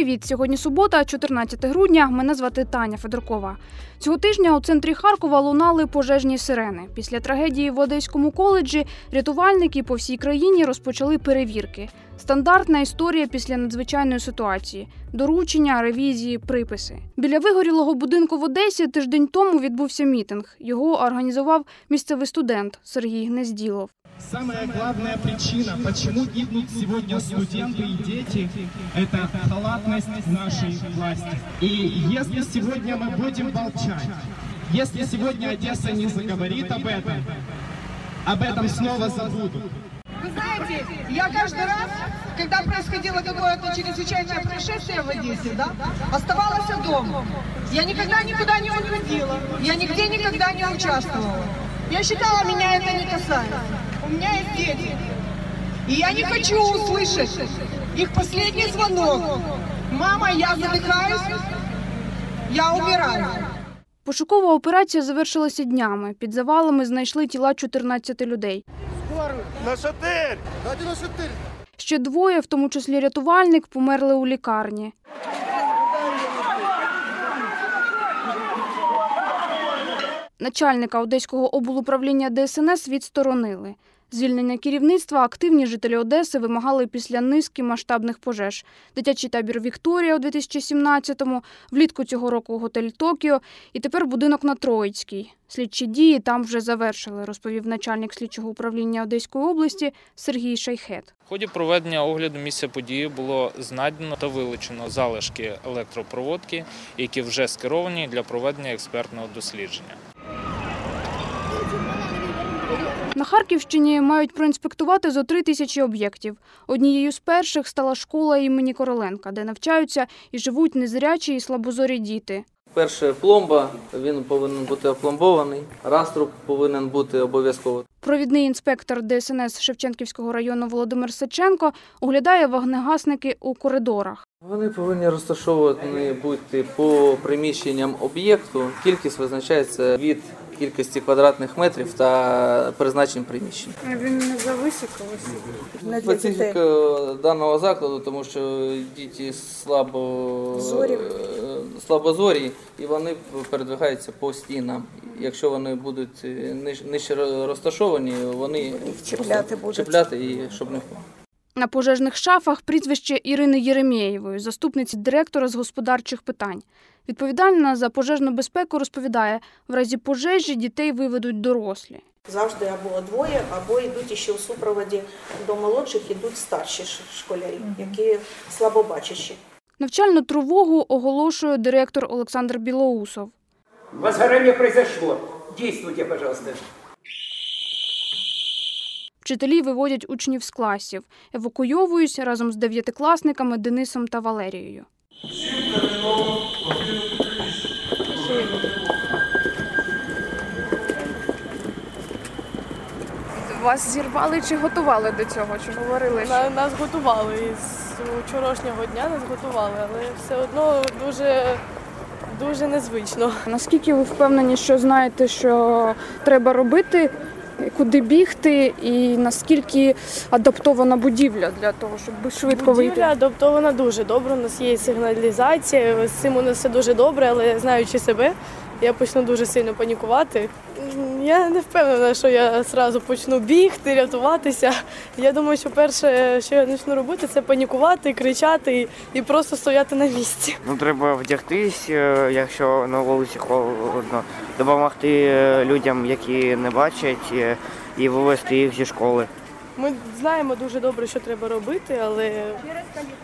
Привіт! Сьогодні субота, 14 грудня. Мене звати Таня Федоркова. Цього тижня у центрі Харкова лунали пожежні сирени. Після трагедії в Одеському коледжі рятувальники по всій країні розпочали перевірки. Стандартна історія після надзвичайної ситуації: доручення, ревізії, приписи. Біля вигорілого будинку в Одесі тиждень тому відбувся мітинг. Його організував місцевий студент Сергій Гнезділов. Самая главная причина, почему гибнут сегодня студенты и дети, это халатность нашей власти. И если сегодня мы будем молчать, если сегодня Одесса не заговорит об этом, об этом снова забудут. Вы знаете, я каждый раз, когда происходило какое-то чрезвычайное происшествие в Одессе, да, оставалась дома. Я никогда никуда не уходила, я нигде никогда не участвовала. Я считала, меня это не касается. У меня есть дети. И я не хочу услышать их последний звонок. Мама, я задыхаюсь, я умираю. Пошукова операція завершилася днями. Під завалами знайшли тіла 14 людей. На шатир! Дайте на шатир! Ще двоє, в тому числі рятувальник, померли у лікарні. Начальника Одеського облуправління ДСНС відсторонили. Звільнення керівництва активні жителі Одеси вимагали після низки масштабних пожеж. Дитячий табір Вікторія у 2017-му, влітку цього року готель Токіо і тепер будинок на Троїцькій. Слідчі дії там вже завершили, розповів начальник слідчого управління Одеської області Сергій Шайхет. В ході проведення огляду місця події було знайдено та вилучено залишки електропроводки, які вже скеровані для проведення експертного дослідження. На Харківщині мають проінспектувати зо три тисячі об'єктів. Однією з перших стала школа імені Короленка, де навчаються і живуть незрячі і слабозорі діти. Перше пломба, він повинен бути опломбований. Раструб повинен бути обов'язково. Провідний інспектор ДСНС Шевченківського району Володимир Саченко оглядає вогнегасники у коридорах. Вони повинні розташовані бути по приміщенням об'єкту. Кількість визначається від кількості квадратних метрів та призначень приміщень. Він не зависоко Специфіка даного закладу, тому що діти слабо слабозорі і вони передвигаються по стінам. Якщо вони будуть е, нижче розташовані, вони чіпляти будуть чіпляти і щоб не впали. На пожежних шафах прізвище Ірини Єремєєвої, заступниці директора з господарчих питань. Відповідальна за пожежну безпеку розповідає, в разі пожежі дітей виведуть дорослі. Завжди або двоє, або йдуть ще у супроводі до молодших, йдуть старші школярі, які слабобачащі. Навчальну тривогу оголошує директор Олександр Білоусов. Возгорание произошло. Действуйте, пожалуйста. Вчителі виводять учнів з класів, евакуйовують разом з дев'ятикласниками Денисом та Валерією. Вас зірвали чи готували до цього? Чи говорили? На- Нас готували з вчорашнього дня нас готували, але все одно дуже, дуже незвично. Наскільки ви впевнені, що знаєте, що треба робити, куди бігти, і наскільки адаптована будівля для того, щоб швидко Будівля адаптована дуже добре. У нас є сигналізація, з цим у нас все дуже добре, але знаючи себе, я почну дуже сильно панікувати. Я не впевнена, що я одразу почну бігти, рятуватися. Я думаю, що перше, що я почну робити, це панікувати, кричати і, просто стояти на місці. Ну, треба вдягтись, е, якщо на вулиці холодно, допомогти е, людям, які не бачать, е, і вивезти їх зі школи. Ми знаємо дуже добре, що треба робити, але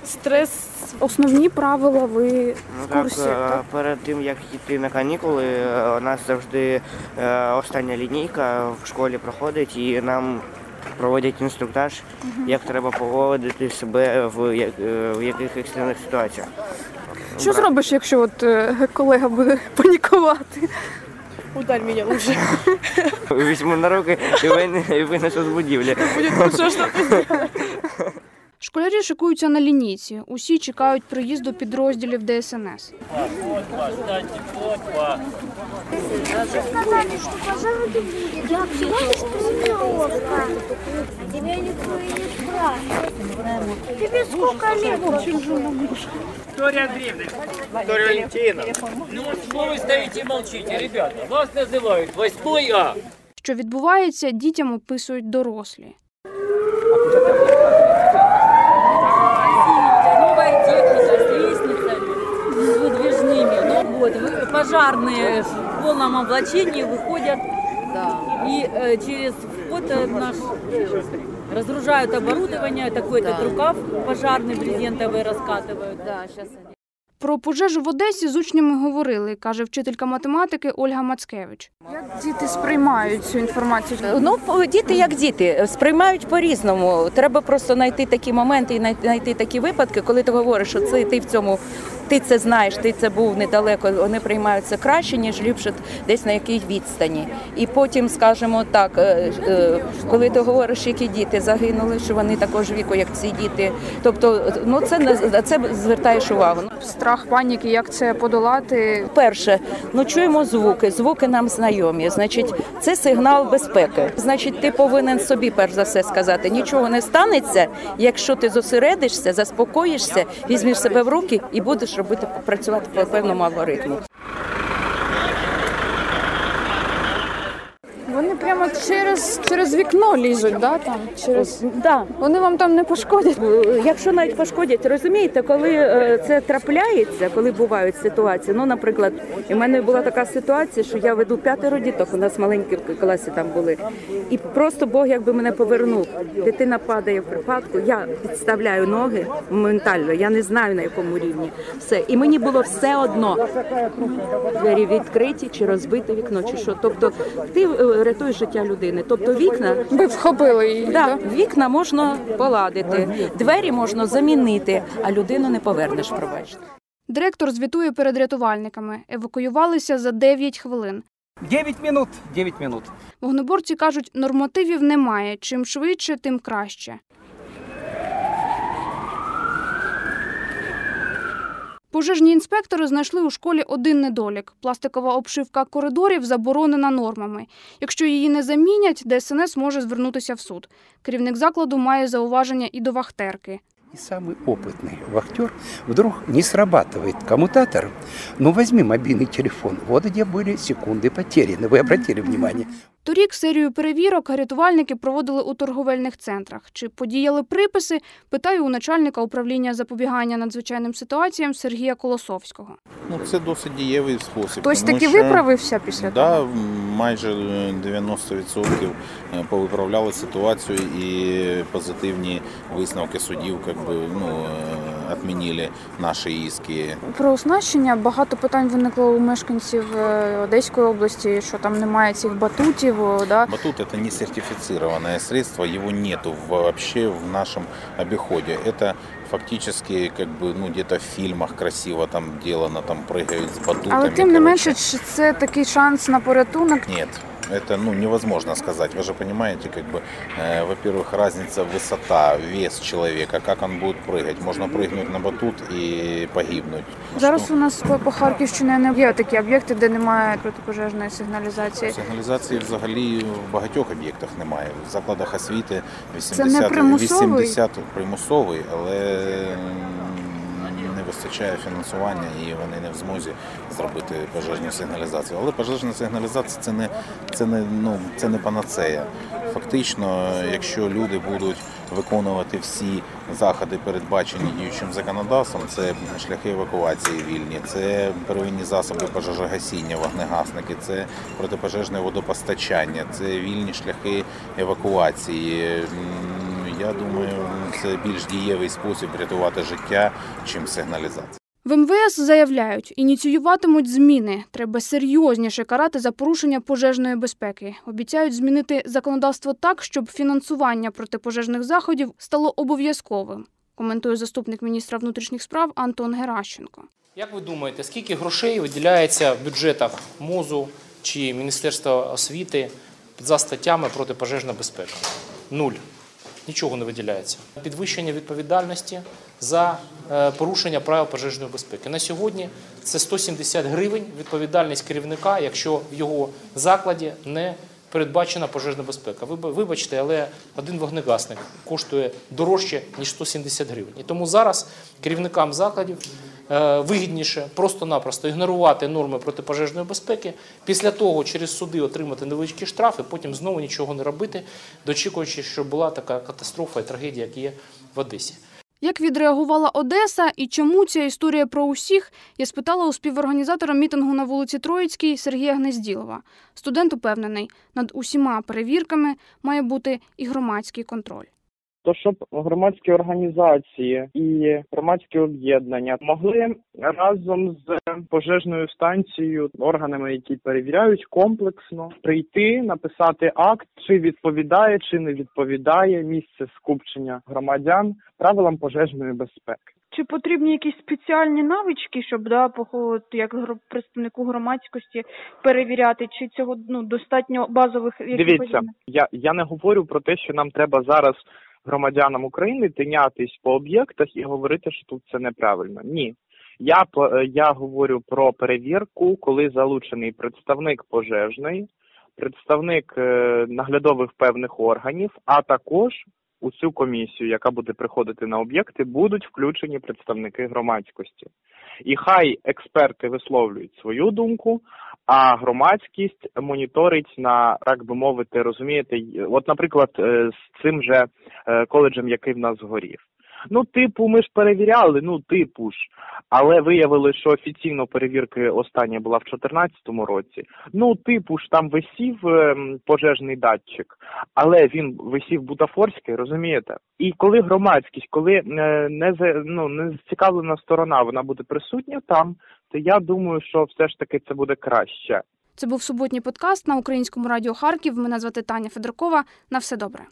стрес Основні правила ви Ну в так, курсі. е, так? перед тим як йти на канікули, е, у нас завжди е, остання лінійка в школі проходить і нам проводять інструктаж, як треба поводити себе в, е, в яких екстрених ситуаціях. Що зробиш, якщо от е, колега буде панікувати? Удар меня лучше. Візьму на руки і вин- і винесу з будівлі. Школярі шикуються на лінійці. Усі чекають приїзду підрозділів ДСНС. Сказали, что пожар не будет. Я всего лишь тренировка. А тебя никто и не спрашивает. Тебе сколько лет? Виктория Андреевна. Виктория Валентиновна. Ну что вы стоите и молчите, ребята? Вас называют 8 А. Що відбувається, дітям описують дорослі. Новая техника с лестницами, с выдвижными. Ну, вот, вы- пожарные в полном облачении выходят и э, через вход э, наш разгружают оборудование, такой этот рукав пожарный брезентовый раскатывают. Да, сейчас они. Про пожежу в Одесі з учнями говорили, каже вчителька математики Ольга Мацкевич. Як діти сприймають цю інформацію? Ну, по- діти як діти, сприймають по-різному. Треба просто знайти такі моменти і знай- знайти такі випадки, коли ти говориш, що це ти в цьому, ти це знаєш, ти це був недалеко. Вони приймають це краще, ніж ліпше десь на якій відстані. І потім, скажімо так, е, е, коли ти говориш, які діти загинули, що вони також віку, як ці діти. Тобто, ну це на це звертаєш увагу. Страх, паніки, як це подолати? Перше, ну чуємо звуки, звуки нам знайомі. Значить, це сигнал безпеки. Значить, ти повинен собі перш за все сказати, нічого не станеться, якщо ти зосередишся, заспокоїшся, візьмеш себе в руки і будеш робити працювати по певному алгоритму. Прямо через, через вікно лізуть, да, там? Через... Да. Вони вам там не пошкодять. Якщо навіть пошкодять, розумієте, коли е, це трапляється, коли бувають ситуації. Ну, наприклад, у мене була така ситуація, що я веду п'ятеро діток, у нас маленькі в класі там були, і просто Бог якби мене повернув. Дитина падає в припадку, я підставляю ноги моментально, я не знаю на якому рівні. Все. І мені було все одно. Двері відкриті чи розбите вікно, чи що. Тобто ти е, рятуєш життя людини. Тобто вікна Ви вхопили її. Да, вікна можна поладити, двері можна замінити, а людину не повернеш, пробачте. Директор звітує перед рятувальниками. Евакуювалися за 9 хвилин. 9 минут. 9 минут. Вогнеборці кажуть, нормативів немає. Чим швидше, тим краще. Пожежні інспектори знайшли у школі один недолік. Пластикова обшивка коридорів заборонена нормами. Якщо її не замінять, ДСНС може звернутися в суд. Керівник закладу має зауваження і до вахтерки. И самый опытный вахтер вдруг не срабатывает коммутатор. Ну, возьми мобильный телефон. Вот где были секунды потеряны. Вы обратили внимание? Торік серію перевірок рятувальники проводили у торговельних центрах. Чи подіяли приписи? Питаю у начальника управління запобігання надзвичайним ситуаціям Сергія Колосовського. Ну, це досить дієвий спосіб. Хтось тому таки що, виправився після да, м, майже е, 90% повиправляли ситуацію і позитивні висновки судів как би, ну, е, відмінили наші іски. Про оснащення багато питань виникло у мешканців е, Одеської області, що там немає цих батутів. о, Да? Батут это не сертифицированное средство, его нету вообще в нашем обиходе. Это фактически как бы ну где-то в фильмах красиво там делано, там прыгают с батутами. Але тим не короче. менше, чи це такий шанс на порятунок. Нет, это ну, невозможно сказать. Вы же понимаете, как бы, э, во-первых, разница высота, вес человека, как он будет прыгать. Можно прыгнуть на батут и погибнуть. Зараз у нас по, по Харківщині не є такі об'єкти, де немає протипожежної сигналізації. Сигналізації взагалі в багатьох об'єктах немає. В закладах освіти не 80, примусовий? 80 примусовий, але не вистачає фінансування і вони не в змозі зробити пожежну сигналізацію. Але пожежна сигналізація це не, це не, ну, це не панацея. Фактично, якщо люди будуть виконувати всі заходи, передбачені діючим законодавством, це шляхи евакуації вільні, це первинні засоби пожежогасіння, вогнегасники, це протипожежне водопостачання, це вільні шляхи евакуації. Я думаю, це більш дієвий спосіб рятувати життя, чим сигналізація. В МВС заявляють, ініціюватимуть зміни. Треба серйозніше карати за порушення пожежної безпеки. Обіцяють змінити законодавство так, щоб фінансування протипожежних заходів стало обов'язковим. Коментує заступник міністра внутрішніх справ Антон Геращенко. Як ви думаєте, скільки грошей виділяється в бюджетах МОЗу чи Міністерства освіти за статтями протипожежна безпека? Нуль. Нічого не виділяється. Підвищення відповідальності за е, порушення правил пожежної безпеки. На сьогодні це 170 гривень відповідальність керівника, якщо в його закладі не передбачена пожежна безпека. Виб- Вибачте, але один вогнегасник коштує дорожче, ніж 170 гривень. І тому зараз керівникам закладів вигідніше просто-напросто ігнорувати норми протипожежної безпеки, після того через суди отримати невеличкі штрафи, потім знову нічого не робити, дочікуючи, що була така катастрофа і трагедія, як є в Одесі. Як відреагувала Одеса і чому ця історія про усіх, я спитала у співорганізатора мітингу на вулиці Троїцькій Сергія Гнезділова. Студент упевнений, над усіма перевірками має бути і громадський контроль. То щоб громадські організації і громадські об'єднання могли разом з пожежною станцією, органами, які перевіряють комплексно, прийти, написати акт, чи відповідає, чи не відповідає місце скупчення громадян правилам пожежної безпеки. Чи потрібні якісь спеціальні навички, щоб да, поход, як представнику громадськості перевіряти, чи цього ну достатньо базових Дивіться, я, я не говорю про те, що нам треба зараз громадянам України тинятись по об'єктах і говорити, що тут це неправильно. Ні. Я е, я говорю про перевірку, коли залучений представник пожежної, представник е, наглядових певних органів, а також у цю комісію, яка буде приходити на об'єкти, будуть включені представники громадськості. І хай експерти висловлюють свою думку, а громадськість моніторить на так би мовити, розумієте, от, наприклад, е, з цим же е, коледжем, який в нас згорів. Ну, типу, ми ж перевіряли, ну, типу ж, але виявилось, що офіційно перевірки остання була в 2014 році. Ну, типу ж, там висів ем, пожежний датчик, але він висів бутафорський, розумієте? І коли громадськість, коли е, не ну, не зацікавлена сторона, вона буде присутня там, то я думаю, що все ж таки це буде краще. Це був суботній подкаст на українському радіо Харків. Мене звати Таня Федоркова. На все добре.